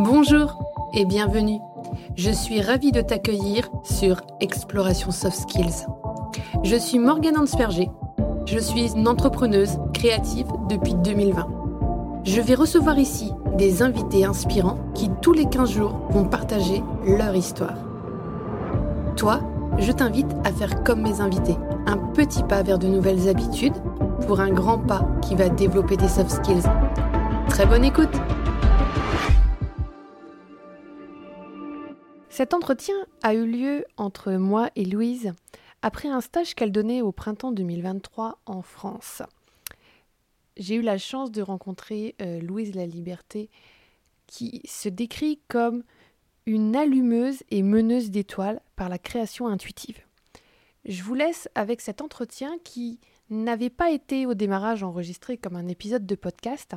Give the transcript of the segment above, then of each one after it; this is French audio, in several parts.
Bonjour et bienvenue. Je suis ravie de t'accueillir sur Exploration Soft Skills. Je suis Morgane Ansperger. Je suis une entrepreneuse créative depuis 2020. Je vais recevoir ici des invités inspirants qui tous les 15 jours vont partager leur histoire. Toi, je t'invite à faire comme mes invités, un petit pas vers de nouvelles habitudes pour un grand pas qui va développer tes soft skills. Très bonne écoute Cet entretien a eu lieu entre moi et Louise après un stage qu'elle donnait au printemps 2023 en France. J'ai eu la chance de rencontrer euh, Louise La Liberté qui se décrit comme une allumeuse et meneuse d'étoiles par la création intuitive. Je vous laisse avec cet entretien qui n'avait pas été au démarrage enregistré comme un épisode de podcast.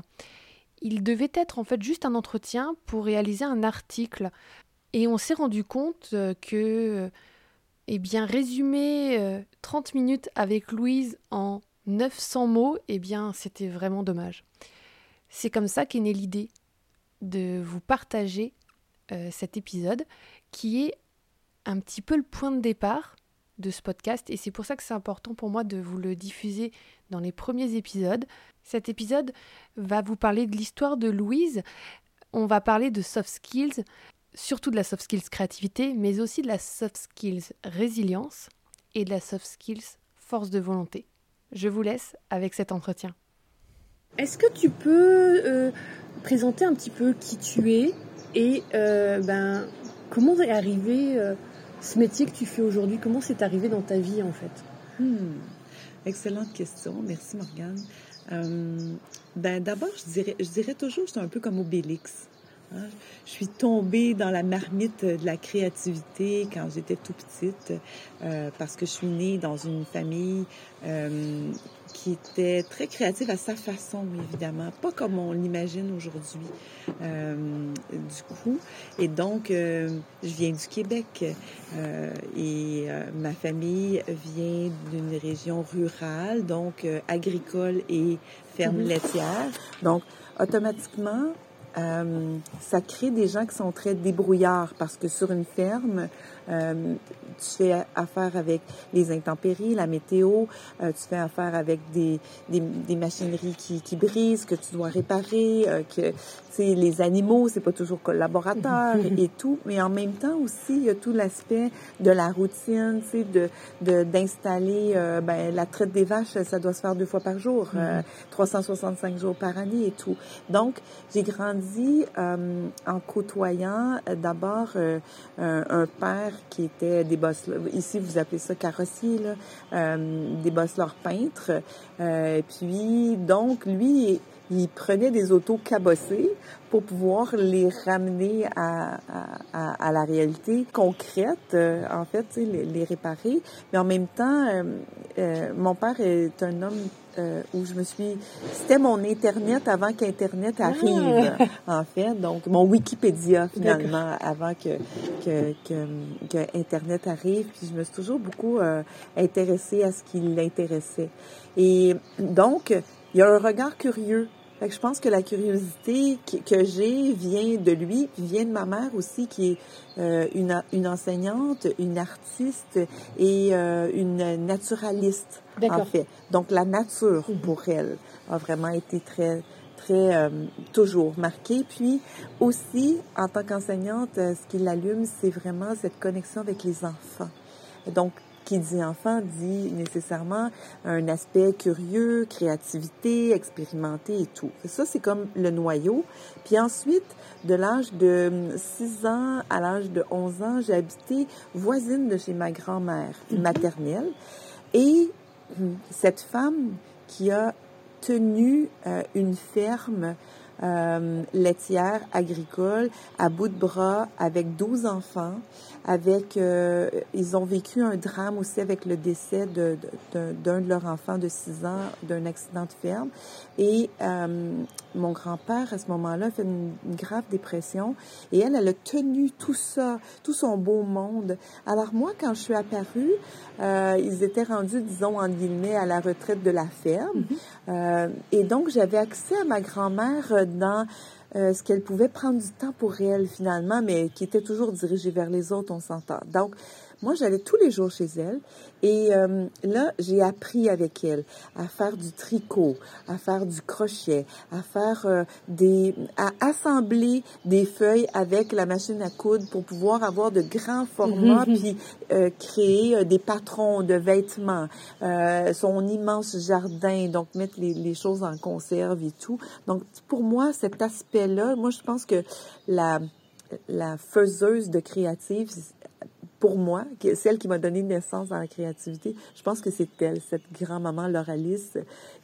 Il devait être en fait juste un entretien pour réaliser un article et on s'est rendu compte euh, que, eh bien, résumer 30 euh, minutes avec Louise en 900 mots, eh bien, c'était vraiment dommage. C'est comme ça qu'est née l'idée de vous partager euh, cet épisode qui est un petit peu le point de départ de ce podcast et c'est pour ça que c'est important pour moi de vous le diffuser dans les premiers épisodes. Cet épisode va vous parler de l'histoire de Louise, on va parler de soft skills, surtout de la soft skills créativité, mais aussi de la soft skills résilience et de la soft skills force de volonté. Je vous laisse avec cet entretien. Est-ce que tu peux euh, présenter un petit peu qui tu es et euh, ben, comment est arrivé euh, ce métier que tu fais aujourd'hui? Comment c'est arrivé dans ta vie en fait? Hmm. Excellente question. Merci Morgane. ben, D'abord, je dirais, je dirais toujours que c'est un peu comme Obélix. Je suis tombée dans la marmite de la créativité quand j'étais tout petite euh, parce que je suis née dans une famille euh, qui était très créative à sa façon, évidemment, pas comme on l'imagine aujourd'hui. Euh, du coup, et donc, je viens du Québec et ma famille vient d'une région rurale, donc agricole et ferme laitière. Donc, automatiquement, ça crée des gens qui sont très débrouillards parce que sur une ferme, euh, tu fais affaire avec les intempéries, la météo, euh, tu fais affaire avec des, des, des machineries qui, qui, brisent, que tu dois réparer, euh, que c'est les animaux, c'est pas toujours collaborateur et tout, mais en même temps aussi il y a tout l'aspect de la routine, tu sais, de d'installer euh, ben, la traite des vaches, ça doit se faire deux fois par jour, 365 jours par année et tout. Donc j'ai grandi en côtoyant d'abord un père qui était des bosseleurs. Ici, vous appelez ça carrossier, là, euh, des bosseleurs peintres. Euh, puis, donc, lui, il prenait des autos cabossées pour pouvoir les ramener à, à, à la réalité concrète, euh, en fait, les, les réparer. Mais en même temps, euh, euh, mon père est un homme euh, où je me suis... C'était mon Internet avant qu'Internet ah! arrive, en fait. Donc, mon Wikipédia, finalement, avant que, que, que, que, Internet arrive. Puis, je me suis toujours beaucoup euh, intéressée à ce qui l'intéressait. Et donc, il y a un regard curieux je pense que la curiosité que j'ai vient de lui, puis vient de ma mère aussi, qui est euh, une, une enseignante, une artiste et euh, une naturaliste, en fait. Donc, la nature, mhm. pour elle, a vraiment été très très euh, toujours marquée. Puis aussi, en tant qu'enseignante, ce qui l'allume, c'est vraiment cette connexion avec les enfants. Donc, qui dit enfant dit nécessairement un aspect curieux, créativité, expérimenté et tout. ça, c'est comme le noyau. Puis ensuite, de l'âge de 6 ans à l'âge de 11 ans, j'ai habité voisine de chez ma grand-mère mhm. maternelle. Et hum, cette femme qui a tenu euh, une ferme euh, laitière agricole à bout de bras avec 12 enfants, avec euh, ils ont vécu un drame aussi avec le décès de, d'un de, leurs enfants de 6 ans d'un accident de ferme. Et euh, mon grand-père à ce moment-là fait une, grave dépression. Et elle elle a tenu tout ça tout son beau monde. Alors moi quand je suis apparue euh, ils étaient rendus disons en guillemets à la retraite de la ferme. Mm-hmm. et donc j'avais accès à ma grand-mère dans euh, ce qu'elle pouvait prendre du temps pour elle finalement, mais qui était toujours dirigée vers les autres, on s'entend. Donc, moi, j'allais tous les jours chez elle et euh, là, j'ai appris avec elle à faire du tricot, à faire du crochet, à faire euh, des, à assembler des feuilles avec la machine à coudre pour pouvoir avoir de grands formats puis euh, créer des patrons de vêtements, son immense jardin, donc mettre les, les choses en conserve et tout. Donc, pour moi, cet aspect-là, moi, je pense que la la faiseuse de créative, pour moi, celle qui m'a donné naissance à la créativité, je pense que c'est elle, cette grand-maman Lauralis,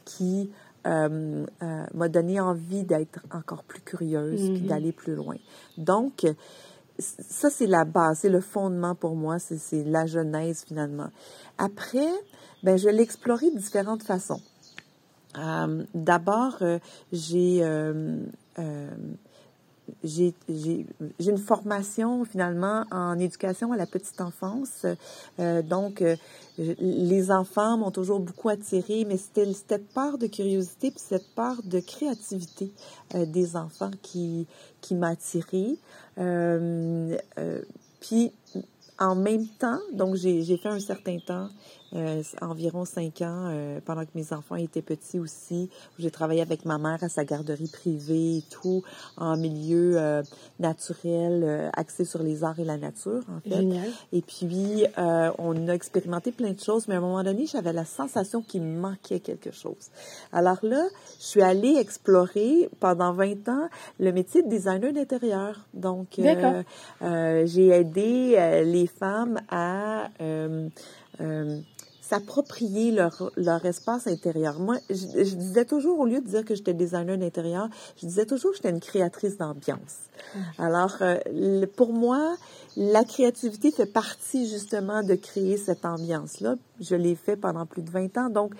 qui euh, euh, m'a donné envie d'être encore plus curieuse, puis mm-hmm. d'aller plus loin. Donc, ça, c'est la base, c'est le fondement pour moi, c'est la genèse finalement. Après, ben, je l'ai exploré de différentes façons. Euh, D'abord, euh, j'ai euh, j'ai une formation finalement en éducation à la petite enfance. Euh, donc, euh, les enfants m'ont toujours beaucoup attiré, mais c'était cette part de curiosité puis cette part de créativité euh, des enfants qui, qui m'a attirée. puis, en même temps, donc j'ai fait un certain temps euh, environ cinq ans, euh, pendant que mes enfants étaient petits aussi. J'ai travaillé avec ma mère à sa garderie privée et tout, en milieu euh, naturel, axé sur les arts et la nature, en fait. Génial. Et puis, on a expérimenté plein de choses, mais à un moment donné, j'avais la sensation qu'il me manquait quelque chose. Alors là, je suis allée explorer pendant 20 ans le métier de designer d'intérieur. Donc, j'ai aidé les femmes à s'approprier leur, leur espace intérieur. Moi, je, disais toujours, au lieu de dire que j'étais designer d'intérieur, je disais toujours que j'étais une créatrice d'ambiance. Mm. Alors, euh, pour moi, la créativité fait partie justement de créer cette ambiance-là. Je l'ai fait pendant plus de 20 ans. Donc,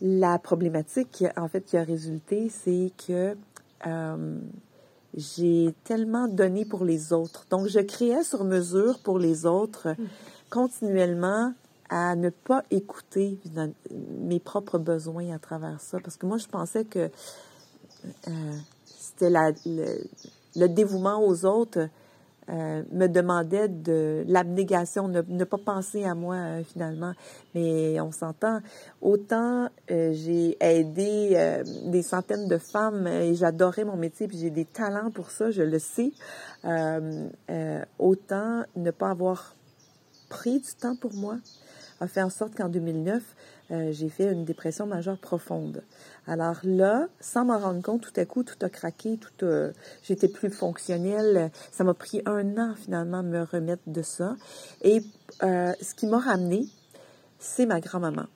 la problématique, en fait, qui a résulté, c'est que euh, j'ai tellement donné pour les autres. Donc, je créais sur mesure pour les autres mm. continuellement à ne pas écouter mes propres besoins à travers ça. Parce que moi, je pensais que euh, c'était la, le, dévouement aux autres euh, me demandait de l'abnégation, ne, ne, pas penser à moi euh, finalement. Mais on s'entend. Autant j'ai aidé des centaines de femmes et j'adorais mon métier, puis j'ai des talents pour ça, je le sais. autant ne pas avoir pris du temps pour moi, a fait en sorte qu'en 2009, euh, j'ai fait une dépression majeure profonde. Alors là, sans m'en rendre compte, tout à coup, tout a craqué, tout j'étais plus fonctionnelle. Ça m'a pris un an finalement de me remettre de ça. Et euh, ce qui m'a ramené, c'est ma grand-maman.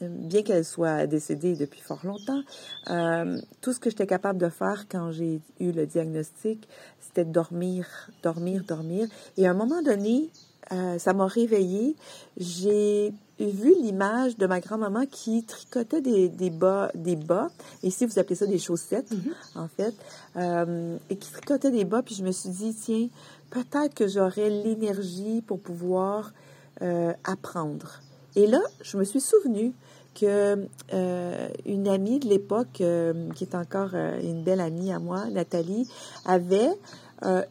Bien qu'elle soit décédée depuis fort longtemps, euh, tout ce que j'étais capable de faire quand j'ai eu le diagnostic, c'était dormir, dormir, dormir. Et à un moment donné, euh, ça m'a réveillée. J'ai vu l'image de ma grand-maman qui tricotait des, des, bas, des bas. Ici, vous appelez ça des chaussettes, mm-hmm. en fait. Euh, et qui tricotait des bas. Puis je me suis dit, tiens, peut-être que j'aurais l'énergie pour pouvoir euh, apprendre. Et là, je me suis souvenue que une amie de l'époque, qui est encore une belle amie à moi, Nathalie, avait euh,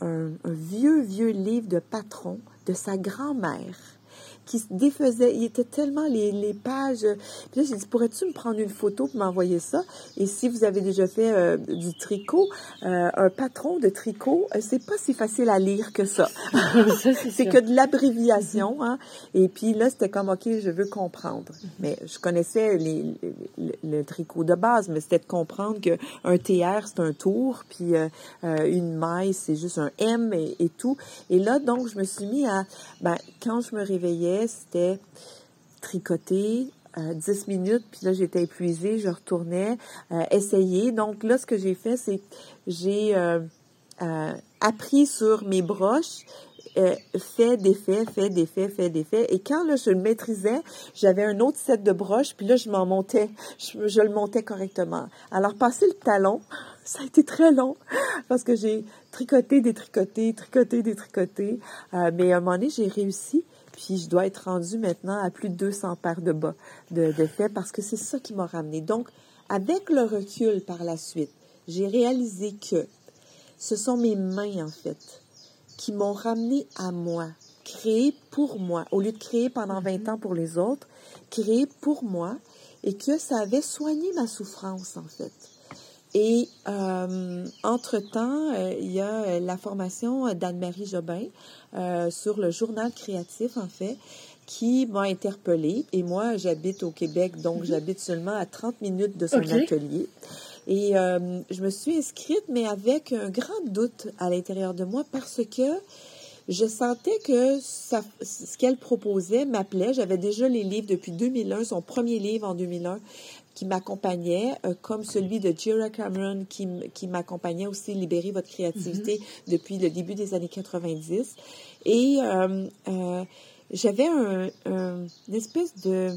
un, vieux, vieux livre de patron de sa grand-mère qui se défaisait. Il était tellement les, les pages. Puis là, j'ai dit, pourrais-tu me prendre une photo pour m'envoyer ça? Et si vous avez déjà fait euh, du tricot, euh, un patron de tricot, euh, c'est pas si facile à lire que ça. c'est que de l'abréviation. Hein? Et puis là, c'était comme, OK, je veux comprendre. Mais je connaissais les, le, tricot de base, mais c'était de comprendre que un TR, c'est un tour, puis une maille, c'est juste un M et, et tout. Et là, donc, je me suis mis à, ben, quand je me réveillais, c'était tricoter, 10 euh, minutes, puis là, j'étais épuisée, je retournais euh, essayer. Donc là, ce que j'ai fait, c'est j'ai euh, appris sur mes broches, fait, défait, fait, défait, fait, défait. Et quand là, je le maîtrisais, j'avais un autre set de broches, puis là, je m'en montais, je, je, le montais correctement. Alors, passer le talon, ça a été très long, parce que j'ai tricoté, détricoté, tricoté, détricoté. mais à un moment donné, j'ai réussi. Puis je dois être rendue maintenant à plus de 200 paires de bas de, de fait parce que c'est ça qui m'a ramené. Donc, avec le recul par la suite, j'ai réalisé que ce sont mes mains, en fait, qui m'ont ramené à moi, créé pour moi, au lieu de créer pendant 20 mm-hmm. ans pour les autres, créé pour moi, et que ça avait soigné ma souffrance, en fait. Et euh, entre-temps, euh, il y a euh, la formation d'Anne-Marie Jobin sur le journal créatif, en fait, qui m'a interpellée. Et moi, j'habite au Québec, donc mm-hmm. j'habite seulement à 30 minutes de son atelier. Et je me suis inscrite, mais avec un grand doute à l'intérieur de moi parce que je sentais que ça, ce qu'elle proposait m'appelait. J'avais déjà les livres depuis 2001, son premier livre en 2001 qui m'accompagnait, euh, comme celui de Jira Cameron qui, qui m'accompagnait aussi, Libérer votre créativité mm-hmm. depuis le début des années 90. Et euh, euh, j'avais un, une espèce de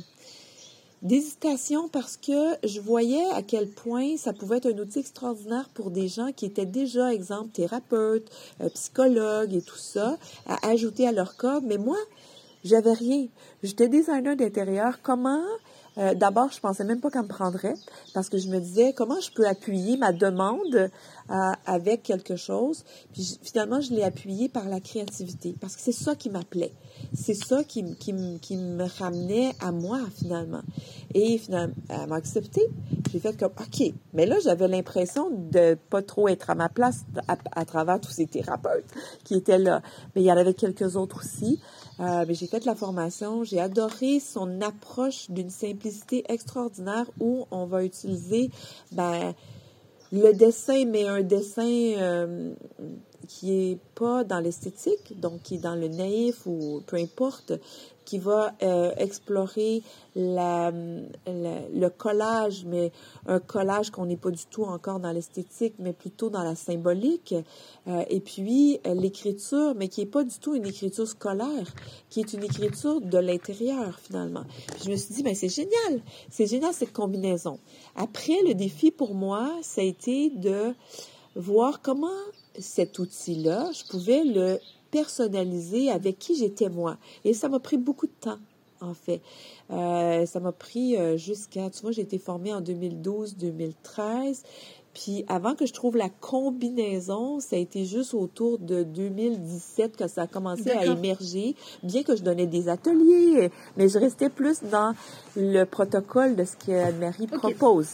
d'hésitation parce que je voyais à quel point ça pouvait être un outil extraordinaire pour des gens qui étaient déjà, exemple, thérapeutes, psychologues et tout ça, à ajouter à leur corps. Mais moi, j'avais rien. J'étais designer d'intérieur. Comment euh, d'abord, je pensais même pas qu'elle me prendrait parce que je me disais comment je peux appuyer ma demande euh, avec quelque chose? Puis finalement, je l'ai appuyé par la créativité parce que c'est ça qui m'appelait. C'est ça qui, qui, qui, me ramenait à moi finalement. Et finalement, elle m'a accepté. J'ai fait comme OK. Mais là, j'avais l'impression de pas trop être à ma place à, travers tous ces thérapeutes qui étaient là. Mais il y en avait quelques autres aussi. Euh, j'ai fait la formation. J'ai adoré son approche d'une simplicité extraordinaire où on va utiliser ben, le dessin, mais un dessin euh, qui est pas dans l'esthétique, donc qui est dans le naïf ou peu importe, qui va euh, explorer la, le collage, mais un collage qu'on n'est pas du tout encore dans l'esthétique, mais plutôt dans la symbolique. Euh, et puis euh, l'écriture, mais qui n'est pas du tout une écriture scolaire, qui est une écriture de l'intérieur finalement. Puis je me suis dit, ben c'est génial, c'est génial cette combinaison. Après, le défi pour moi, ça a été de voir comment cet outil-là, je pouvais le personnalisé avec qui j'étais moi. Et ça m'a pris beaucoup de temps, en fait. Euh, ça m'a pris euh, jusqu'à, tu vois, j'ai été formée en 2012-2013. Puis avant que je trouve la combinaison, ça a été juste autour de 2017 que ça a commencé à émerger, bien que je donnais des ateliers, mais je restais plus dans le protocole de ce que Marie propose.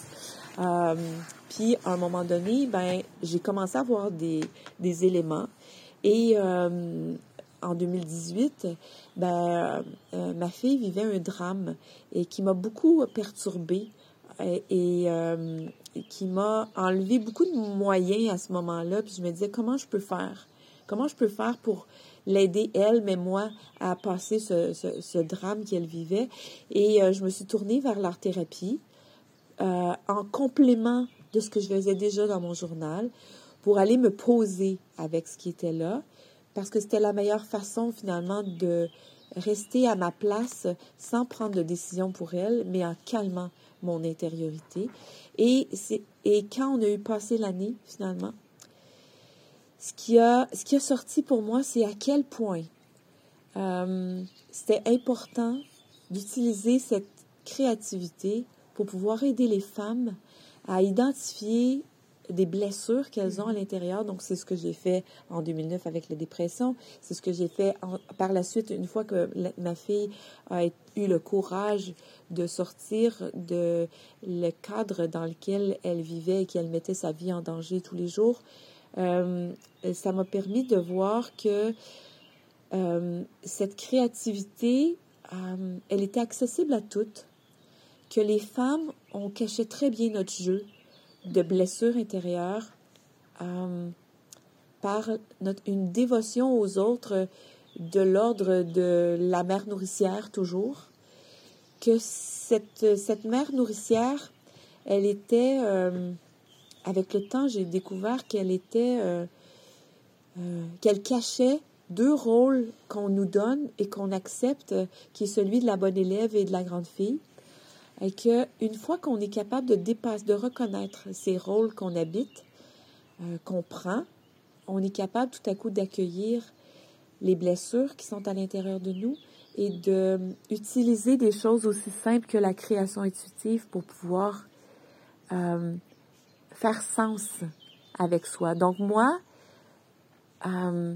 Euh, puis à un moment donné, ben j'ai commencé à voir des, des éléments et euh, en 2018, ben, euh, ma fille vivait un drame et qui m'a beaucoup perturbée et, euh, qui m'a enlevé beaucoup de moyens à ce moment-là. Puis je me disais, comment je peux faire? Comment je peux faire pour l'aider, elle, mais moi, à passer ce, ce, drame qu'elle vivait? Et je me suis tournée vers l'art-thérapie en complément de ce que je faisais déjà dans mon journal pour aller me poser avec ce qui était là, parce que c'était la meilleure façon finalement de rester à ma place sans prendre de décision pour elle, mais en calmant mon intériorité. Et, et quand on a eu passé l'année, finalement, ce qui, a, ce qui a sorti pour moi, c'est à quel point euh, c'était important d'utiliser cette créativité pour pouvoir aider les femmes à identifier des blessures qu'elles ont à l'intérieur. Donc, c'est ce que j'ai fait en 2009 avec la dépression. C'est ce que j'ai fait par la suite, une fois que ma fille a eu le courage de sortir de le cadre dans lequel elle vivait et qu'elle mettait sa vie en danger tous les jours. Euh, ça m'a permis de voir que euh, cette créativité, euh, elle était accessible à toutes, que les femmes, on cachait très bien notre jeu, de blessures intérieures euh, par une dévotion aux autres de l'ordre de la mère nourricière toujours, que cette, cette mère nourricière, elle était, euh, avec le temps, j'ai découvert qu'elle était, euh, qu'elle cachait deux rôles qu'on nous donne et qu'on accepte, qui est celui de la bonne élève et de la grande fille et qu'une fois qu'on est capable de dépasser, de reconnaître ces rôles qu'on habite, euh, qu'on prend, on est capable tout à coup d'accueillir les blessures qui sont à l'intérieur de nous et de utiliser des choses aussi simples que la création intuitive pour pouvoir euh, faire sens avec soi. Donc moi, euh,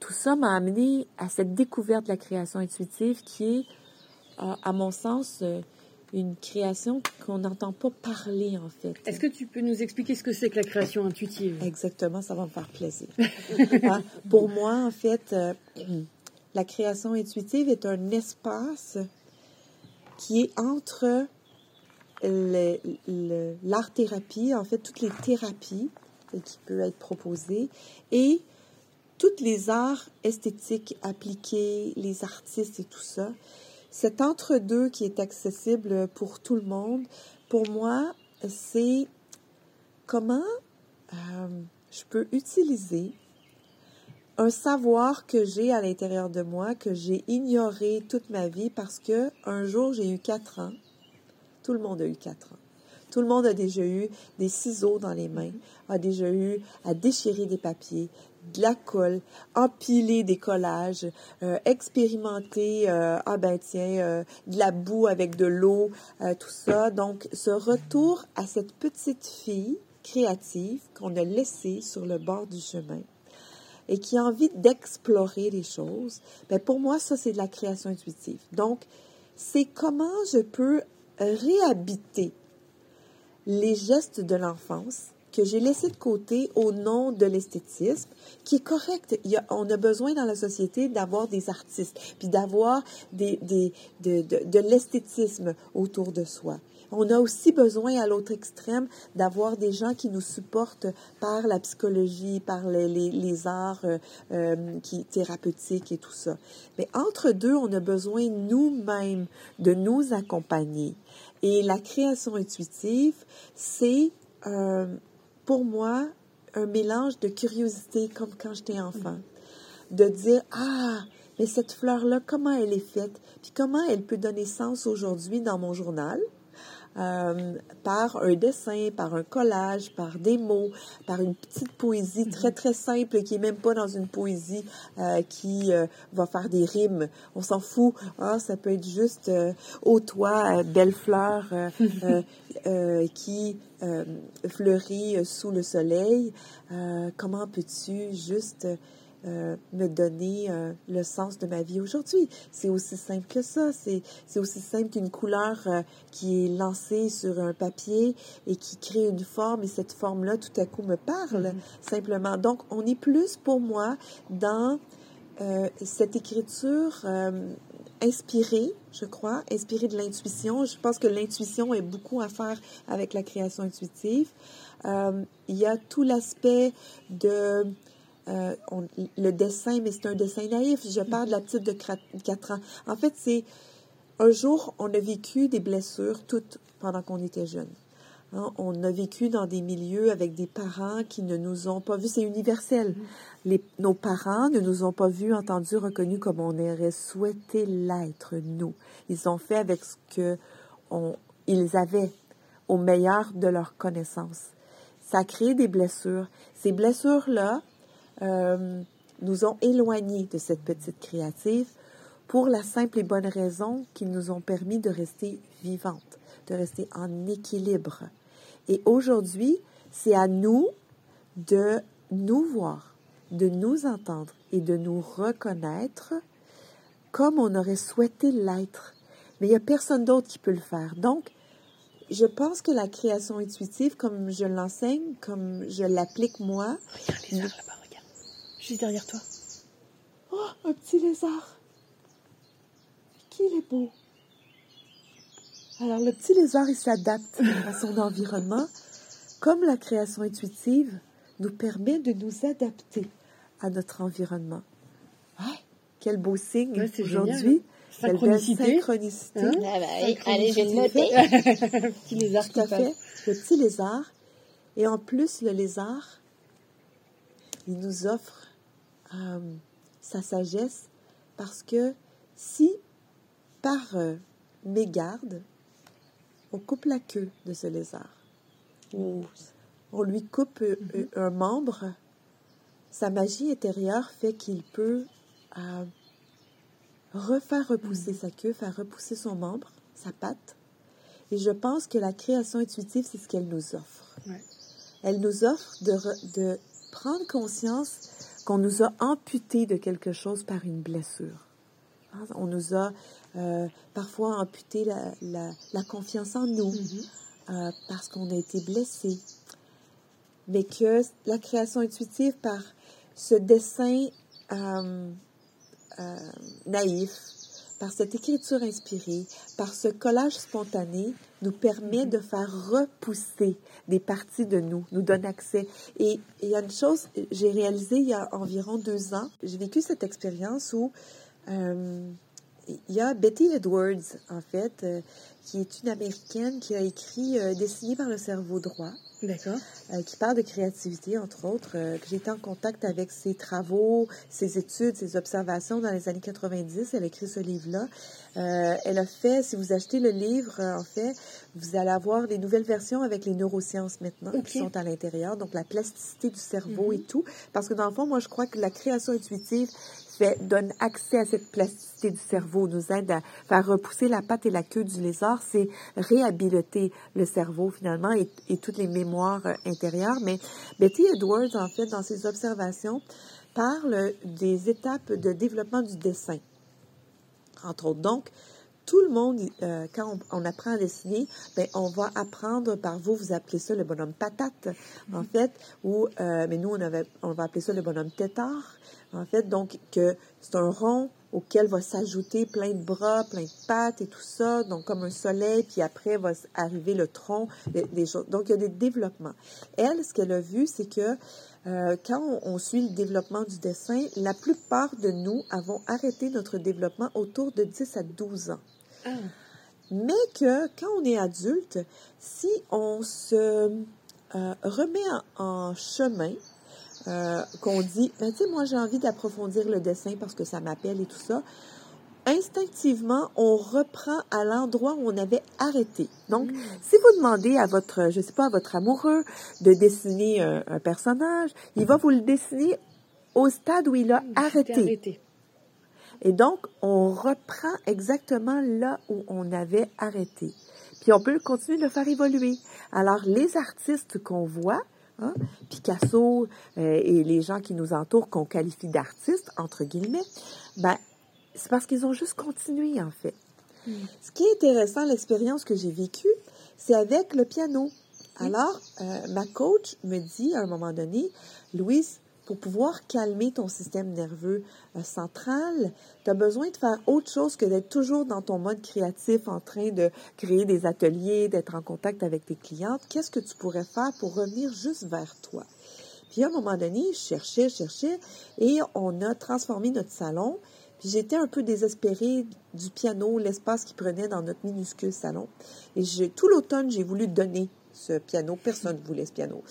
tout ça m'a amené à cette découverte de la création intuitive qui est, euh, à mon sens, euh, une création qu'on n'entend pas parler en fait. Est-ce que tu peux nous expliquer ce que c'est que la création intuitive? Exactement, ça va me faire plaisir. Ah, pour moi, en fait, la création intuitive est un espace qui est entre l'art-thérapie, en fait, toutes les thérapies qui peuvent être proposées et toutes les arts esthétiques appliqués, les artistes et tout ça. Cet entre-deux qui est accessible pour tout le monde, pour moi, c'est comment euh, je peux utiliser un savoir que j'ai à l'intérieur de moi, que j'ai ignoré toute ma vie parce que un jour j'ai eu quatre ans tout le monde a eu quatre ans. Tout le monde a déjà eu des ciseaux dans les mains, a déjà eu à déchirer des papiers, de la colle, empiler des collages, euh, expérimenter, euh, ah ben tiens, euh, de la boue avec de l'eau, tout ça. Donc, ce retour à cette petite fille créative qu'on a laissée sur le bord du chemin et qui a envie d'explorer les choses, ben pour moi, ça, c'est de la création intuitive. Donc, c'est comment je peux réhabiter les gestes de l'enfance que j'ai laissés de côté au nom de l'esthétisme, qui est correct. On a besoin dans la société d'avoir des artistes, puis d'avoir des, des, de, de, de l'esthétisme autour de soi. On a aussi besoin, à l'autre extrême, d'avoir des gens qui nous supportent par la psychologie, par les, les, les arts euh, euh, qui, thérapeutiques et tout ça. Mais entre deux, on a besoin nous-mêmes de nous accompagner. Et la création intuitive, c'est euh, pour moi un mélange de curiosité comme quand j'étais enfant. De dire, ah, mais cette fleur-là, comment elle est faite? Puis comment elle peut donner sens aujourd'hui dans mon journal? Euh, par un dessin, par un collage, par des mots, par une petite poésie très mhm. très simple qui est même pas dans une poésie euh, qui euh, va faire des rimes. On s'en fout. Ah, ça peut être juste au toit, belle fleur qui fleurit sous le soleil. comment peux-tu juste euh, me donner euh, le sens de ma vie aujourd'hui. C'est aussi simple que ça. C'est, c'est aussi simple qu'une couleur euh, qui est lancée sur un papier et qui crée une forme et cette forme-là tout à coup me parle mm-hmm. simplement. Donc, on est plus pour moi dans cette écriture inspirée, je crois, inspirée de l'intuition. Je pense que l'intuition est beaucoup à faire avec la création intuitive. il y a tout l'aspect de euh, le dessin, mais c'est un dessin naïf. Je parle de la petite de 4 ans. En fait, c'est un jour, on a vécu des blessures toutes pendant qu'on était jeune. Hein. on a vécu dans des milieux avec des parents qui ne nous ont pas vus. C'est universel. Mm-hmm. Les, nos parents ne nous ont pas vus, entendus, reconnus comme on aurait souhaité l'être, nous. Ils ont fait avec ce que on, ils avaient au meilleur de leur connaissance. Ça a créé des blessures. Ces blessures-là, euh, nous ont éloignés de cette petite créative pour la simple et bonne raison qu'ils nous ont permis de rester vivantes, de rester en équilibre. Et aujourd'hui, c'est à nous de nous voir, de nous entendre et de nous reconnaître comme on aurait souhaité l'être. Mais il n'y a personne d'autre qui peut le faire. Donc, je pense que la création intuitive, comme je l'enseigne, comme je l'applique moi, Juste derrière toi. Oh, un petit lézard. Qu'il est beau. Alors, le petit lézard, il s'adapte à son environnement, comme la création intuitive nous permet de nous adapter à notre environnement. Ah, quel beau signe aujourd'hui. Quelle belle synchronicité. Hein? Ah bah allez, je vais le noter. petit lézard Tout à fait. Le petit lézard. Et en plus, le lézard, il nous offre euh, sa sagesse parce que si par euh, mégarde, on coupe la queue de ce lézard ou on lui coupe euh, mm-hmm. un membre, sa magie intérieure fait qu'il peut refaire repousser mm-hmm. sa queue, faire repousser son membre, sa patte. Et je pense que la création intuitive, c'est ce qu'elle nous offre. elle nous offre de, de prendre conscience qu'on nous a amputé de quelque chose par une blessure. Hein, on nous a euh, parfois amputé la, la, la, confiance en nous mm-hmm. euh, parce qu'on a été blessé. Mais que la création intuitive par ce dessin euh, naïf, par cette écriture inspirée, par ce collage spontané, nous permet de faire repousser des parties de nous, nous donne accès. Et il y a une chose, j'ai réalisé il y a environ deux ans, j'ai vécu cette expérience où euh, il y a Betty Edwards, en fait, euh, qui est une Américaine qui a écrit euh, Dessiné par le cerveau droit. D'accord. Euh, qui parle de créativité, entre autres, euh, que j'ai été en contact avec ses travaux, ses études, ses observations dans les années 90. Elle a écrit ce livre-là. Elle a fait, si vous achetez le livre, en fait, vous allez avoir des nouvelles versions avec les neurosciences maintenant qui sont à l'intérieur, donc la plasticité du cerveau et mhm. tout. Parce que dans le fond, moi, je crois que la création intuitive donne accès à cette plasticité du cerveau, nous aide à faire repousser la patte et la queue du lézard, c'est réhabiliter le cerveau finalement et, et toutes les mémoires intérieures. Mais Betty Edwards, en fait, dans ses observations, parle des étapes de développement du dessin, entre autres. Donc, tout le monde, euh, quand on, apprend à dessiner, ben, on va apprendre par vous, vous appelez ça le bonhomme patate, en mm-hmm. fait, ou, euh, mais nous, on, avait, on va appeler ça le bonhomme tétard, en fait, donc que c'est un rond auquel va s'ajouter plein de bras, plein de pattes et tout ça, donc comme un soleil, puis après va arriver le tronc, des choses. Donc, il y a des développements. Elle, ce qu'elle a vu, c'est que euh, quand on, suit le développement du dessin, la plupart de nous avons arrêté notre développement autour de 10 à 12 ans. Mais que quand on est adulte, si on se euh, remet en, chemin, euh, qu'on dit, ben, tu sais, moi j'ai envie d'approfondir le dessin parce que ça m'appelle et tout ça, instinctivement, on reprend à l'endroit où on avait arrêté. Donc, mm. si vous demandez à votre, je sais pas, à votre amoureux de dessiner un, personnage, il va vous le dessiner au stade où il a arrêté. Et donc, on reprend exactement là où on avait arrêté. Puis on peut continuer de le faire évoluer. Alors, les artistes qu'on voit, hein, Picasso euh, et les gens qui nous entourent, qu'on qualifie d'artistes, entre guillemets, ben, c'est parce qu'ils ont juste continué, en fait. Hmm. Ce qui est intéressant, l'expérience que j'ai vécue, c'est avec le piano. Alors, euh, ma coach me dit à un moment donné, Louise, pour pouvoir calmer ton système nerveux euh, central, tu as besoin de faire autre chose que d'être toujours dans ton mode créatif en train de créer des ateliers, d'être en contact avec tes clientes. Qu'est-ce que tu pourrais faire pour revenir juste vers toi? Puis à un moment donné, je cherchais, je cherchais et on a transformé notre salon. Puis j'étais un peu désespérée du piano, l'espace qu'il prenait dans notre minuscule salon. Et tout l'automne, j'ai voulu donner ce piano. Personne ne voulait ce piano.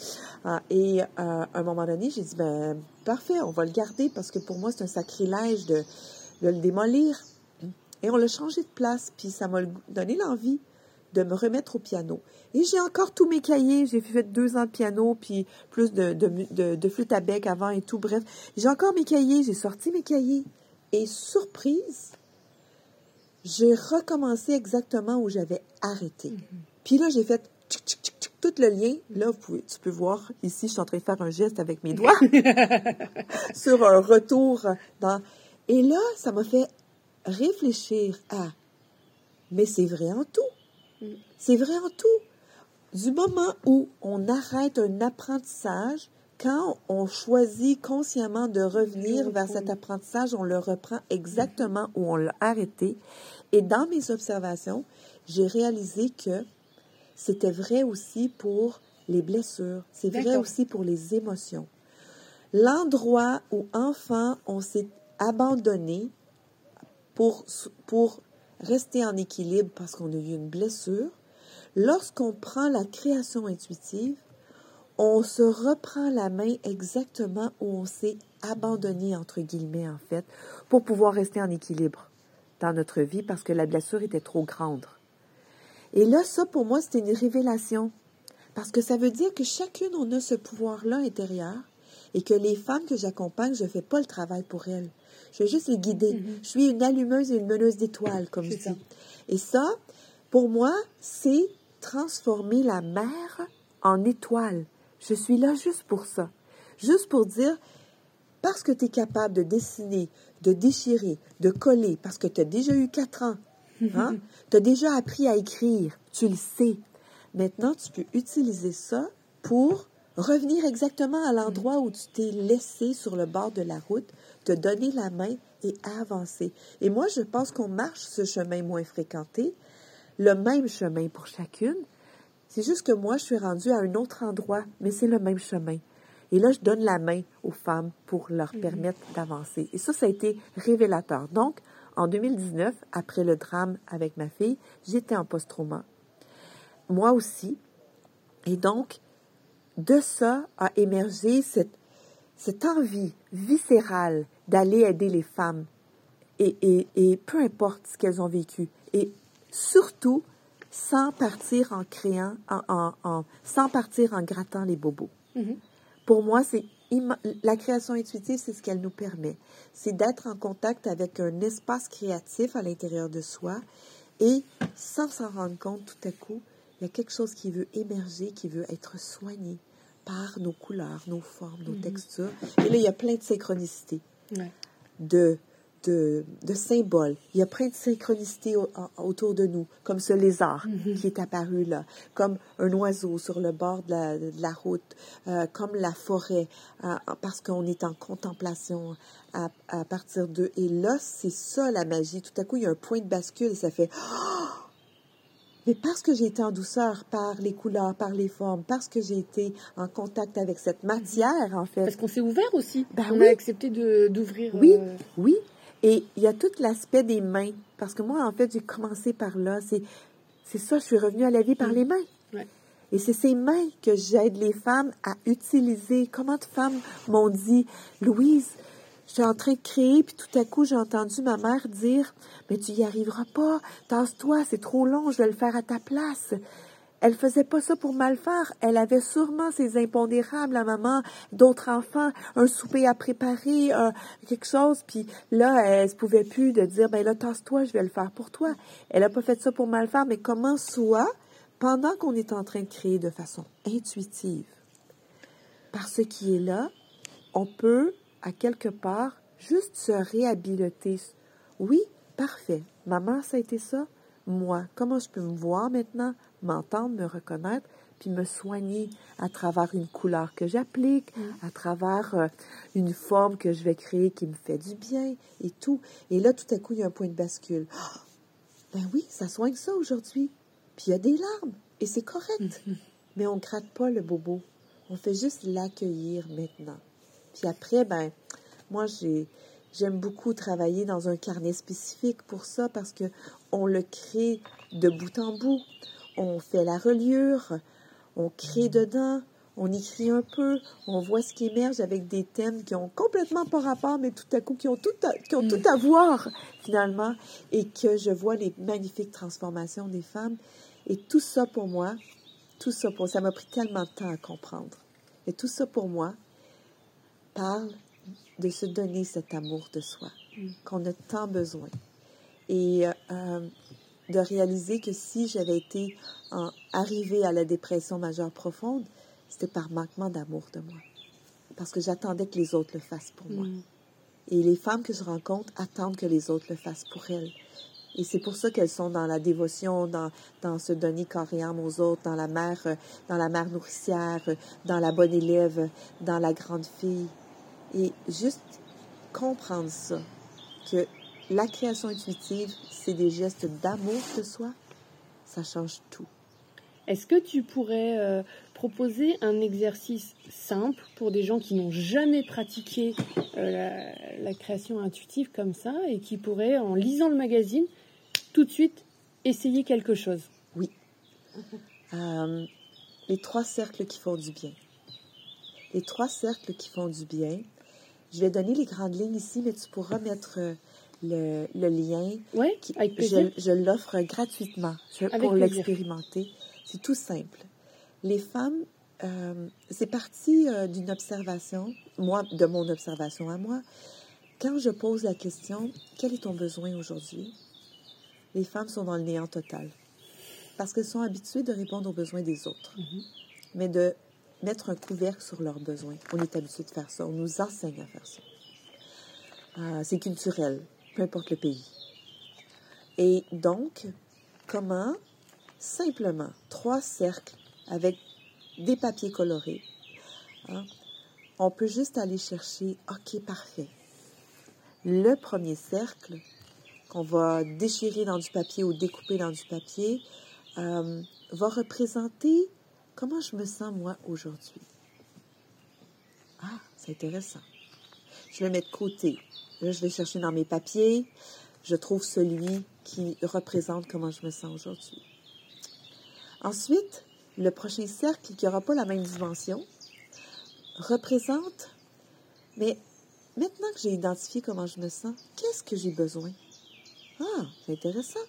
Ah, et euh, à un moment donné, j'ai dit, ben, parfait, on va le garder parce que pour moi, c'est un sacrilège de, de, le démolir. Et on l'a changé de place, puis ça m'a donné l'envie de me remettre au piano. Et j'ai encore tous mes cahiers. J'ai fait deux ans de piano, puis plus de, de, de flûte à bec avant et tout. Bref, j'ai encore mes cahiers. J'ai sorti mes cahiers. Et surprise, j'ai recommencé exactement où j'avais arrêté. Mm-hmm. Puis là, j'ai fait tout le lien, là, tu peux voir, ici, je suis en train de faire un geste avec mes doigts sur un retour dans... Et là, ça m'a fait réfléchir à, mais c'est vrai en tout. Mm. C'est vrai en tout. Du moment où on arrête un apprentissage, quand on choisit consciemment de revenir vers cet apprentissage, on le reprend exactement où on l'a arrêté. Et dans mes observations, j'ai réalisé que c'était vrai aussi pour les blessures, c'est vrai aussi pour les émotions. L'endroit où enfant on s'est abandonné pour, pour rester en équilibre parce qu'on a eu une blessure, lorsqu'on prend la création intuitive, on se reprend la main exactement où on s'est abandonné, entre guillemets, en fait, pour pouvoir rester en équilibre dans notre vie parce que la blessure était trop grande. Et là, ça, pour moi, c'était une révélation. Parce que ça veut dire que chacune, on a ce pouvoir-là intérieur et que les femmes que j'accompagne, je ne fais pas le travail pour elles. Je vais juste les guider. Mm-hmm. Je suis une allumeuse et une meneuse d'étoiles, comme je dis. Et ça, pour moi, c'est transformer la mer en étoile. Je suis là juste pour ça. Juste pour dire, parce que tu es capable de dessiner, de déchirer, de coller, parce que tu as déjà eu quatre ans, hein? tu as déjà appris à écrire, tu le sais. Maintenant, tu peux utiliser ça pour revenir exactement à l'endroit où tu t'es laissé sur le bord de la route, te donner la main et avancer. Et moi, je pense qu'on marche ce chemin moins fréquenté, le même chemin pour chacune. C'est juste que moi, je suis rendue à un autre endroit, mais c'est le même chemin. Et là, je donne la main aux femmes pour leur mhm. permettre d'avancer. Et ça, ça a été révélateur. Donc, en 2019, après le drame avec ma fille, j'étais en post-trauma. Moi aussi. Et donc, de ça a émergé cette, cette envie viscérale d'aller aider les femmes. Et, et, et peu importe ce qu'elles ont vécu. Et surtout, sans partir en créant, en, en, sans partir en grattant les bobos. Mm-hmm. Pour moi, c'est la création intuitive, c'est ce qu'elle nous permet. C'est d'être en contact avec un espace créatif à l'intérieur de soi et sans s'en rendre compte tout à coup, il y a quelque chose qui veut émerger, qui veut être soigné par nos couleurs, nos formes, nos mm-hmm. textures. Et là, il y a plein de synchronicités. De de, symboles. Il y a plein de synchronicité autour de nous, comme ce lézard mm-hmm. qui est apparu là, comme un oiseau sur le bord de la, route, euh, comme la forêt, euh, parce qu'on est en contemplation à, partir d'eux. Et là, c'est ça la magie. Tout à coup, il y a un point de bascule et ça fait... Mais parce que j'ai été en douceur par les couleurs, par les formes, parce que j'ai été en contact avec cette matière, en fait. Parce qu'on s'est ouvert aussi. Ben on a accepté d'ouvrir. Oui, euh, oui. Et il y a tout l'aspect des mains. Parce que moi, en fait, j'ai commencé par là. C'est, c'est ça, je suis revenue à la vie par mm. les mains. Et c'est ces mains que j'aide les femmes à utiliser. Comment de femmes m'ont dit, Louise, je suis en train de créer, puis tout à coup, j'ai entendu ma mère dire, mais tu y arriveras pas, tasse-toi, c'est trop long, je vais le faire à ta place. Elle faisait pas ça pour mal faire. Elle avait sûrement ses impondérables à maman, d'autres enfants, un souper à préparer, quelque chose. Puis là, elle se pouvait plus de dire, ben là, tasse-toi, je vais le faire pour toi. Elle a pas fait ça pour mal faire, mais comment soit, pendant qu'on est en train de créer de façon intuitive, par ce qui est là, on peut, à quelque part, juste se réhabiliter. Oui, parfait. Maman, ça a été ça. Moi, comment je peux me voir maintenant? m'entendre, me reconnaître, puis me soigner à travers une couleur que j'applique, mm. à travers euh, une forme que je vais créer qui me fait du bien et tout. Et là, tout à coup, il y a un point de bascule. ben oui, ça soigne ça aujourd'hui. Puis il y a des larmes et c'est correct. Mm-hmm. Mais on ne gratte pas le bobo. On fait juste l'accueillir maintenant. Puis après, ben, moi, j'ai, j'aime beaucoup travailler dans un carnet spécifique pour ça parce que on le crée de bout en bout on fait la reliure, on crée dedans, on écrit un peu, on voit ce qui émerge avec des thèmes qui ont complètement pas rapport, mais tout à coup qui ont tout à, qui ont tout à voir finalement, et que je vois les magnifiques transformations des femmes. Et tout ça pour moi, tout ça pour ça m'a pris tellement de temps à comprendre. Et tout ça pour moi parle de se donner cet amour de soi mm. qu'on a tant besoin. Et euh, de réaliser que si j'avais été arrivée à la dépression majeure profonde, c'était par manquement d'amour de moi. Parce que j'attendais que les autres le fassent pour moi. Mm. Et les femmes que je rencontre attendent que les autres le fassent pour elles. Et c'est pour ça qu'elles sont dans la dévotion, dans, dans ce donner corps et âme aux autres, dans la mère, euh, dans la mère nourricière, euh, dans la bonne élève, dans la grande fille. Et juste comprendre ça, que la création intuitive, c'est des gestes d'amour de soi. Ça change tout. Est-ce que tu pourrais euh, proposer un exercice simple pour des gens qui n'ont jamais pratiqué euh, la, création intuitive comme ça et qui pourraient, en lisant le magazine, tout de suite essayer quelque chose? Oui. Euh, les trois cercles qui font du bien. Les trois cercles qui font du bien. Je vais donner les grandes lignes ici, mais tu pourras mettre le, lien. Oui, avec plaisir. Je, l'offre gratuitement pour l'expérimenter. C'est tout simple. Les femmes, euh, c'est parti euh, d'une observation, moi, de mon observation à moi. Quand je pose la question, quel est ton besoin aujourd'hui? Les femmes sont dans le néant total. Parce qu'elles sont habituées de répondre aux besoins des autres. Mm-hmm. Mais de mettre un couvercle sur leurs besoins. On est habitué de faire ça. On nous enseigne à faire ça. Euh, c'est culturel, peu importe le pays. Et donc, comment? Simplement trois cercles avec des papiers colorés, hein, on peut juste aller chercher, OK, parfait. Le premier cercle qu'on va déchirer dans du papier ou découper dans du papier euh, va représenter comment je me sens moi aujourd'hui? Ah, c'est intéressant. Je le mets de côté. Là, je vais chercher dans mes papiers. Je trouve celui qui représente comment je me sens aujourd'hui. Ensuite, le prochain cercle, qui n'aura pas la même dimension, représente, mais maintenant que j'ai identifié comment je me sens, qu'est-ce que j'ai besoin? Ah, c'est intéressant.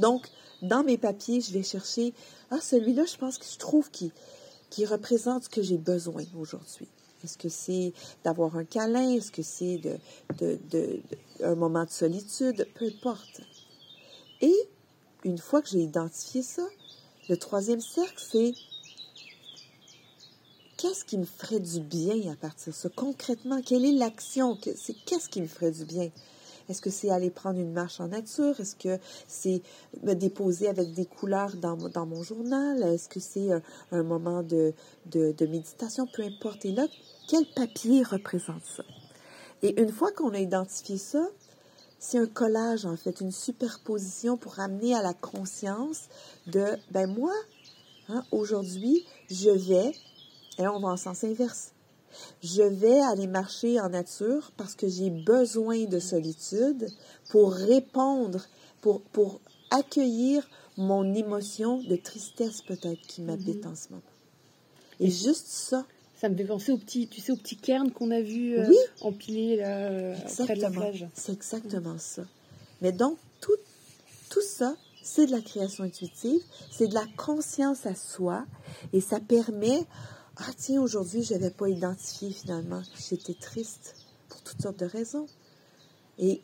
Donc, dans mes papiers, je vais chercher, ah, celui-là, je pense que je trouve qui, représente ce que j'ai besoin aujourd'hui. Est-ce que c'est d'avoir un câlin? Est-ce que c'est un moment de solitude? Peu importe. Et une fois que j'ai identifié ça, le troisième cercle, c'est qu'est-ce qui me ferait du bien à partir de ça? Concrètement, quelle est l'action? Qu'est-ce qui me ferait du bien? Est-ce que c'est aller prendre une marche en nature? Est-ce que c'est me déposer avec des couleurs dans, mon journal? Est-ce que c'est un, un, moment de, méditation? Peu importe. Et là, quel papier représente ça? Et une fois qu'on a identifié ça, c'est un collage, en fait, une superposition pour amener à la conscience de, ben moi, hein, aujourd'hui, je vais et là, on va en sens inverse. Je vais aller marcher en nature parce que j'ai besoin de solitude pour répondre, pour, pour accueillir mon émotion de tristesse peut-être qui m'habite en ce moment. Et juste ça. Ça me fait penser au petit, tu sais, au petit cairn qu'on a vu euh, empilé là, euh, près de la plage. C'est exactement ça. Mais donc, tout, tout ça, c'est de la création intuitive, c'est de la conscience à soi, et ça permet ah tiens, aujourd'hui, je n'avais pas identifié finalement. J'étais triste pour toutes sortes de raisons. Et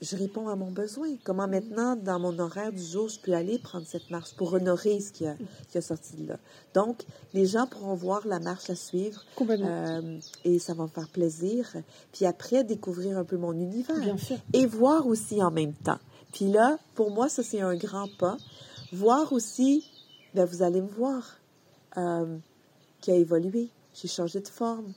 je réponds à mon besoin. Comment maintenant, dans mon horaire du jour, je peux aller prendre cette marche pour honorer ce qui a, qui a sorti de là? Donc, les gens pourront voir la marche à suivre. Euh, et ça va me faire plaisir. Puis après, découvrir un peu mon univers. Bien sûr. Et voir aussi en même temps. Puis là, pour moi, ça, c'est un grand pas. Voir aussi, ben, vous allez me voir. Euh, qui a évolué. J'ai changé de forme.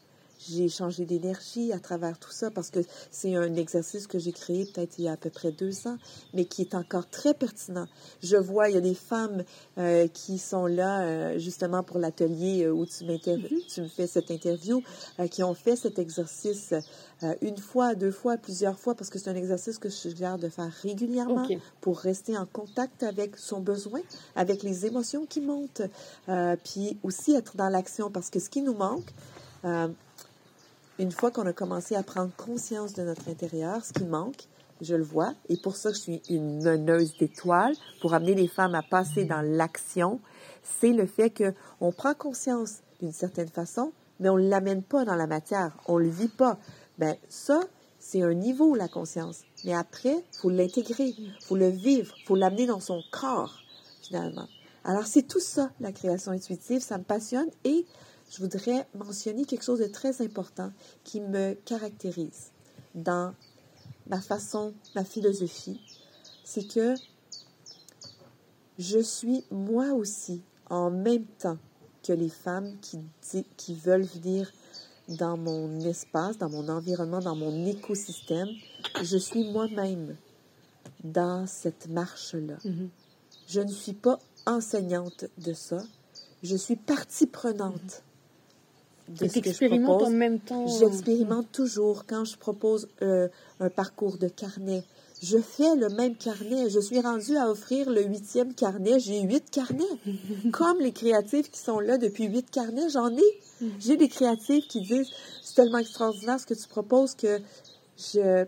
J'ai changé d'énergie à travers tout ça parce que c'est un exercice que j'ai créé peut-être il y a à peu près deux ans, mais qui est encore très pertinent. Je vois, il y a des femmes euh, qui sont là euh, justement pour l'atelier euh, où tu, mm-hmm. tu me fais cette interview, euh, qui ont fait cet exercice euh, une fois, deux fois, plusieurs fois, parce que c'est un exercice que je suggère de faire régulièrement pour rester en contact avec son besoin, avec les émotions qui montent, euh, puis aussi être dans l'action, parce que ce qui nous manque, euh, une fois qu'on a commencé à prendre conscience de notre intérieur, ce qui manque, je le vois, et pour ça je suis une meneuse d'étoiles, pour amener les femmes à passer dans l'action, c'est le fait qu'on prend conscience d'une certaine façon, mais on ne l'amène pas dans la matière, on ne le vit pas. Ben ça, c'est un niveau, la conscience. Mais après, il faut l'intégrer, il faut le vivre, il faut l'amener dans son corps, finalement. Alors, c'est tout ça, la création intuitive. Ça me passionne et je voudrais mentionner quelque chose de très important qui me caractérise dans ma façon, ma philosophie. C'est que je suis moi aussi, en même temps que les femmes qui, qui veulent venir dans mon espace, dans mon environnement, dans mon écosystème, je suis moi-même dans cette marche-là. Mm-hmm. Je ne suis pas enseignante de ça. Je suis partie prenante de ce que je propose. en même temps. J'expérimente toujours quand je propose euh, un parcours de carnet. Je fais le même carnet. Je suis rendue à offrir le huitième carnet. J'ai huit carnets. Comme les créatifs qui sont là depuis huit carnets, j'en ai. J'ai des créatifs qui disent c'est tellement extraordinaire ce que tu proposes que je,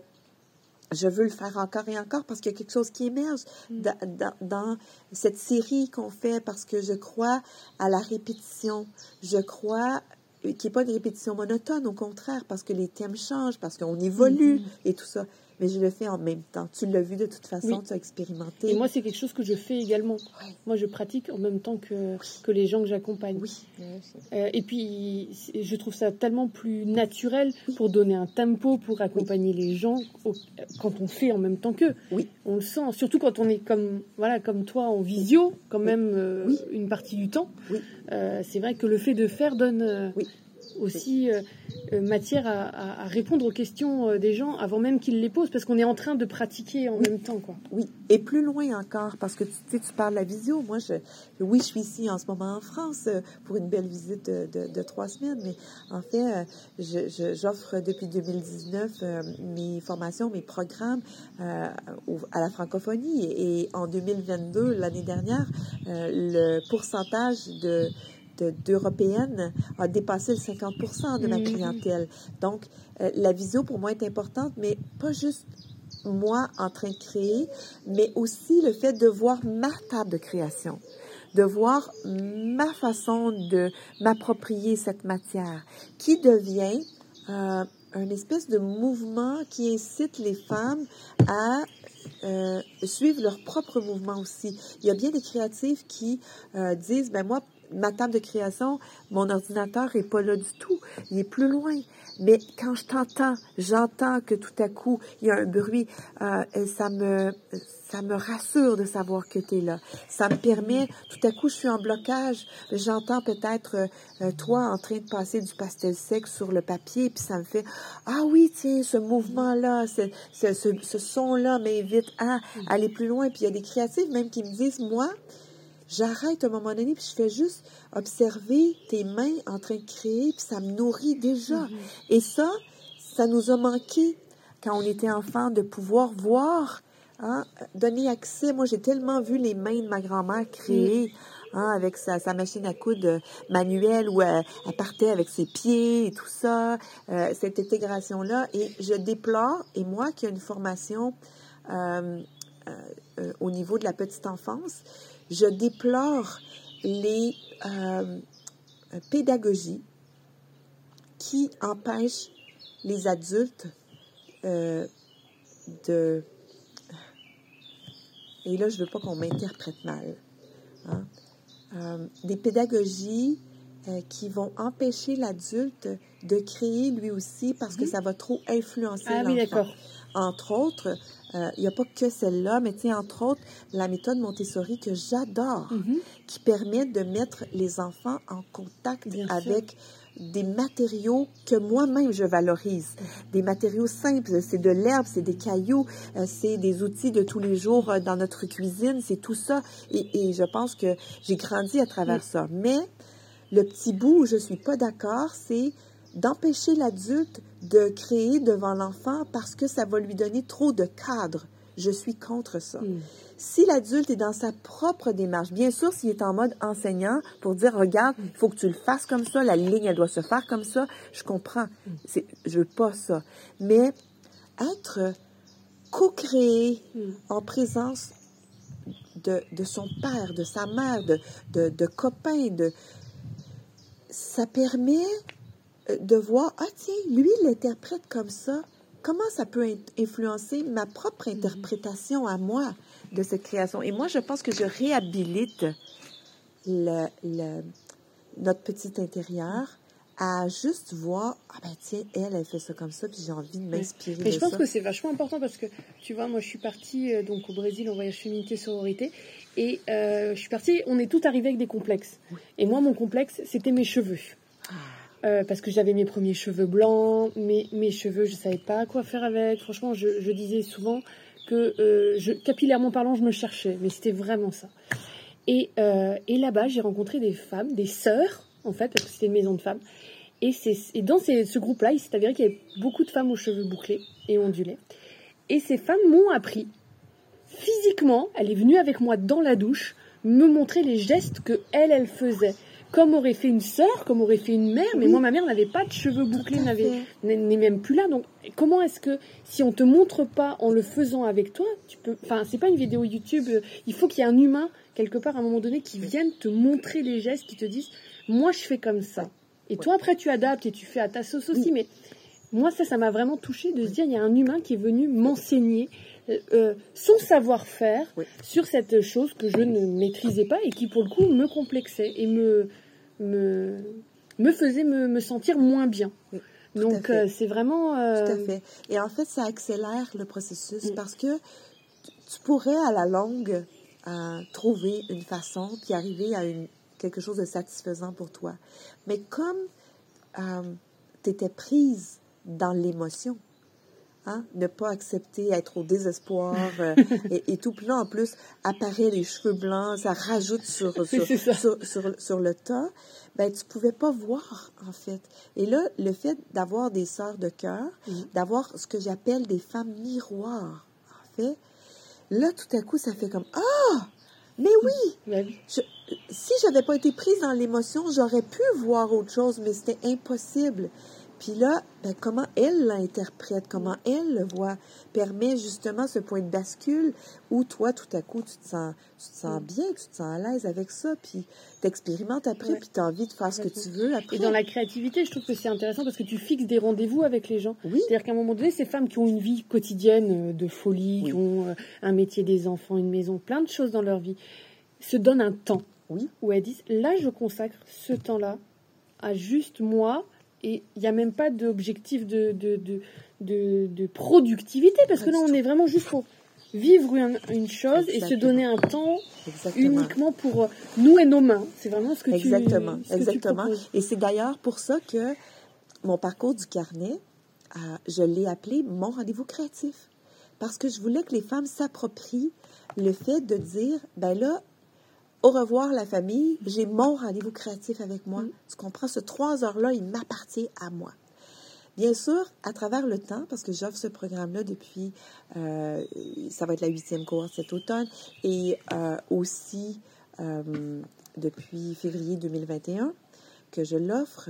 je veux le faire encore et encore parce qu'il y a quelque chose qui émerge mm. dans, dans, cette série qu'on fait parce que je crois à la répétition. Je crois qui n'est pas une répétition monotone, au contraire, parce que les thèmes changent, parce qu'on évolue mm-hmm. et tout ça. Mais je le fais en même temps. Tu l'as vu de toute façon, tu as expérimenté. Et moi, c'est quelque chose que je fais également. Moi, je pratique en même temps que, que les gens que j'accompagne. Oui. Euh, et puis, je trouve ça tellement plus naturel pour donner un tempo, pour accompagner les gens quand on fait en même temps qu'eux. Oui. On le sent, surtout quand on est comme, voilà, comme toi en visio, quand même euh, une partie du temps. Oui. Euh, c'est vrai que le fait de faire donne aussi euh, euh, matière à, répondre aux questions euh, des gens avant même qu'ils les posent, parce qu'on est en train de pratiquer en même temps. Quoi. Oui, et plus loin encore, parce que tu sais, tu parles de la visio. Moi, je, oui, je suis ici en ce moment en France pour une belle visite de, trois semaines, mais en fait, j'offre depuis 2019 mes formations, mes programmes à la francophonie. Et en 2022, l'année dernière, le pourcentage de d'européennes a dépassé le 50 de ma mm-hmm. clientèle. Donc, euh, la visio pour moi est importante, mais pas juste moi en train de créer, mais aussi le fait de voir ma table de création, de voir ma façon de m'approprier cette matière, qui devient euh, un espèce de mouvement qui incite les femmes à euh, suivre leur propre mouvement aussi. Il y a bien des créatifs qui euh, disent, ben moi, ma table de création, mon ordinateur est pas là du tout. Il est plus loin. Mais quand je t'entends, j'entends que tout à coup, il y a un bruit, euh, ça me, ça me rassure de savoir que tu es là. Ça me permet, tout à coup, je suis en blocage. J'entends peut-être euh, toi en train de passer du pastel sec sur le papier, puis ça me fait, ah oui, tiens, ce mouvement-là, ce, ce, ce, son-là m'invite à aller plus loin. Puis il y a des créatifs même qui me disent, moi, j'arrête à un moment donné, puis je fais juste observer tes mains en train de créer, puis ça me nourrit déjà. Mhm. Et ça, ça nous a manqué quand on était enfant de pouvoir voir, hein, donner accès. Moi, j'ai tellement vu les mains de ma grand-mère créer. Hein, avec sa, machine à coudre manuelle où elle, partait avec ses pieds et tout ça, euh, cette intégration-là. Et je déplore, et moi qui ai une formation euh, euh, au niveau de la petite enfance, je déplore les euh, pédagogies qui empêchent les adultes euh, de... Et là, je ne veux pas qu'on m'interprète mal. Hein. Euh, des pédagogies qui vont empêcher l'adulte de créer lui aussi parce que ça va trop influencer ah, l'enfant. Oui. Entre autres, il euh, n'y a pas que celle-là, mais tiens, entre autres, la méthode Montessori que j'adore, mhm. qui permet de mettre les enfants en contact avec des matériaux que moi-même je valorise. Des matériaux simples, c'est de l'herbe, c'est des cailloux, euh, c'est des outils de tous les jours euh, dans notre cuisine, c'est tout ça. Et, je pense que j'ai grandi à travers ça. Mais le petit bout où je suis pas d'accord, c'est d'empêcher l'adulte de créer devant l'enfant parce que ça va lui donner trop de cadre. Je suis contre ça. Hmm. Si l'adulte est dans sa propre démarche, bien sûr, s'il est en mode enseignant pour dire, regarde, il faut que tu le fasses comme ça, la ligne, elle doit se faire comme ça, je comprends. Hmm. Je veux pas ça. Mais être co-créé hmm. en présence de, de, son père, de sa mère, de, de, de copains, de, ça permet de voir, ah tiens, lui, il l'interprète comme ça. Comment ça peut influencer ma propre mhm. interprétation à moi de cette création? Et moi, je pense que je réhabilite le, notre petit intérieur à juste voir, ah ben tiens, elle, elle fait ça comme ça, puis j'ai envie de m'inspirer Mais je pense que c'est vachement important parce que, tu vois, moi je suis partie euh, donc au Brésil en voyage féminité sororité, et euh, je suis partie, on est tout arrivé avec des complexes. Et moi, mon complexe, c'était mes cheveux. Euh, parce que j'avais mes premiers cheveux blancs, mes, mes cheveux, je savais pas quoi faire avec. Franchement, je, disais souvent que euh, capillairement parlant, je me cherchais, mais c'était vraiment ça. Et, euh, et là-bas, j'ai rencontré des femmes, des sœurs, en fait, parce que c'était une maison de femmes. Et, et dans ce groupe-là, il s'est avéré qu'il y avait beaucoup de femmes aux cheveux bouclés et ondulés. Et ces femmes m'ont appris, physiquement, elle est venue avec moi dans la douche, me montrer les gestes que elle, elle faisait comme aurait fait une sœur, comme aurait fait une mère, mais moi ma mère n'avait pas de cheveux bouclés, n'est même plus là. Donc comment est-ce que si on te montre pas en le faisant avec toi, tu peux, enfin c'est pas une vidéo YouTube, euh, il faut qu'il y ait un humain quelque part à un moment donné qui vienne te montrer les gestes, qui te disent moi je fais comme ça. Et toi après tu adaptes et tu fais à ta sauce aussi, mais moi, ça, ça m'a vraiment touché de se dire, il y a un humain qui est venu m'enseigner euh, euh, son savoir-faire sur cette chose que je ne maîtrisais pas et qui, pour le coup, me complexait et me, me, me faisait me, sentir moins bien. Donc, euh, c'est vraiment... Tout à fait. Et en fait, ça accélère le processus mm. parce que tu pourrais, à la longue, trouver une façon puis arriver à une, quelque chose de satisfaisant pour toi. Mais comme tu étais prise dans l'émotion, Hein? Ne pas accepter, être au désespoir euh, et, tout. Puis là, en plus, apparaît les cheveux blancs, ça rajoute sur, sur, sur, le tas. Ben, tu pouvais pas voir, en fait. Et là, le fait d'avoir des sœurs de cœur, d'avoir ce que j'appelle des femmes miroirs, en fait, là, tout à coup, ça fait comme Ah! Mais oui! Ben je, si j'avais pas été prise dans l'émotion, j'aurais pu voir autre chose, mais c'était impossible. Puis là, ben, comment elle l'interprète, comment elle le voit, permet justement ce point de bascule où toi, tout à coup, tu te sens, tu te sens mm. bien, tu te sens à l'aise avec ça, puis tu expérimentes après, puis tu as envie de faire ce que tu veux après. Et dans la créativité, je trouve que c'est intéressant parce que tu fixes des rendez-vous avec les gens. Oui. C'est-à-dire qu'à un moment donné, ces femmes qui ont une vie quotidienne euh, de folie, qui ont euh, un métier des enfants, une maison, plein de choses dans leur vie, se donnent un temps. Oui. Où elles disent, là, je consacre ce temps-là à juste moi, et il n'y a même pas d'objectif de, de, de, de, productivité, parce que là, on est vraiment juste pour vivre une, chose et se donner un temps uniquement pour euh, nous et nos mains. C'est vraiment ce que exactement, tu Exactement. et c'est d'ailleurs pour ça que mon parcours du carnet, euh, je l'ai appelé mon rendez-vous créatif. Parce que je voulais que les femmes s'approprient le fait de dire, ben là, au revoir la famille, j'ai mon rendez-vous créatif avec moi. Mm. Tu comprends? Ce trois heures-là, il m'appartient à moi. Bien sûr, à travers le temps, parce que j'offre ce programme-là depuis, euh, ça va être la huitième cohorte cet automne, et euh, aussi euh, depuis février 2021 que je l'offre.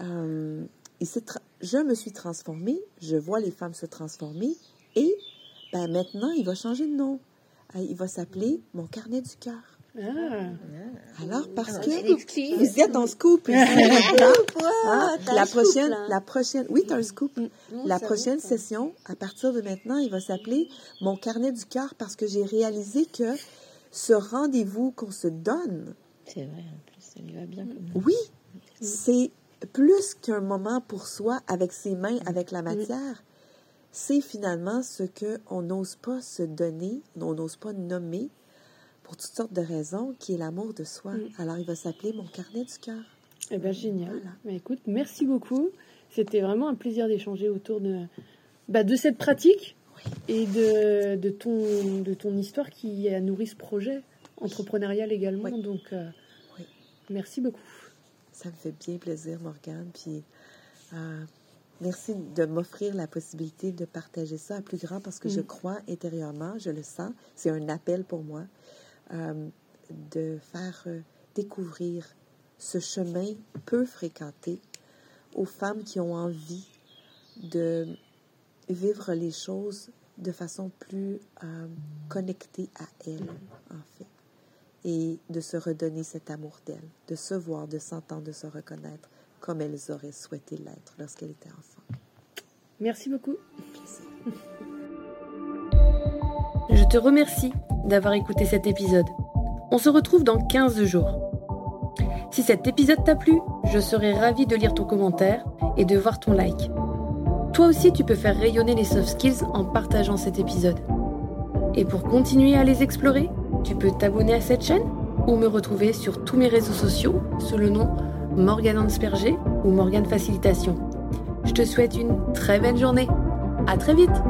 et je me suis transformée, je vois les femmes se transformer, et ben, maintenant, il va changer de nom. Il va s'appeler Mon carnet du cœur. Ah. Alors, parce que vous êtes en scoop. Hein? la prochaine, la prochaine, oui, tu as un scoop. Mm. La prochaine session, à partir de maintenant, il va s'appeler Mon carnet du cœur parce que j'ai réalisé que ce rendez-vous qu'on se donne. C'est vrai, en plus, ça lui va bien. Oui, c'est plus qu'un moment pour soi avec ses mains, avec la matière. C'est finalement ce qu'on n'ose pas se donner, on n'ose pas nommer, pour toutes sortes de raisons, qui est l'amour de soi. Mm. Alors, il va s'appeler Mon carnet du cœur. Eh bien, génial. Mais écoute, merci beaucoup. C'était vraiment un plaisir d'échanger autour de, bah, de cette pratique et de, de, ton, de ton histoire qui a nourri ce projet entrepreneurial également. Donc, euh, merci beaucoup. Ça me fait bien plaisir, Morgane. Puis, euh, merci de m'offrir la possibilité de partager ça à plus grand parce que je mm. crois intérieurement, je le sens. C'est un appel pour moi. Euh, de faire euh, découvrir ce chemin peu fréquenté aux femmes qui ont envie de vivre les choses de façon plus euh, connectée à elles, en fait, et de se redonner cet amour d'elles, de se voir, de s'entendre, de se reconnaître comme elles auraient souhaité l'être lorsqu'elles étaient enfants. Merci beaucoup. Je te remercie d'avoir écouté cet épisode. On se retrouve dans 15 jours. Si cet épisode t'a plu, je serai ravie de lire ton commentaire et de voir ton like. Toi aussi, tu peux faire rayonner les soft skills en partageant cet épisode. Et pour continuer à les explorer, tu peux t'abonner à cette chaîne ou me retrouver sur tous mes réseaux sociaux sous le nom Morgane Ansperger ou Morgane Facilitation. Je te souhaite une très belle journée. À très vite!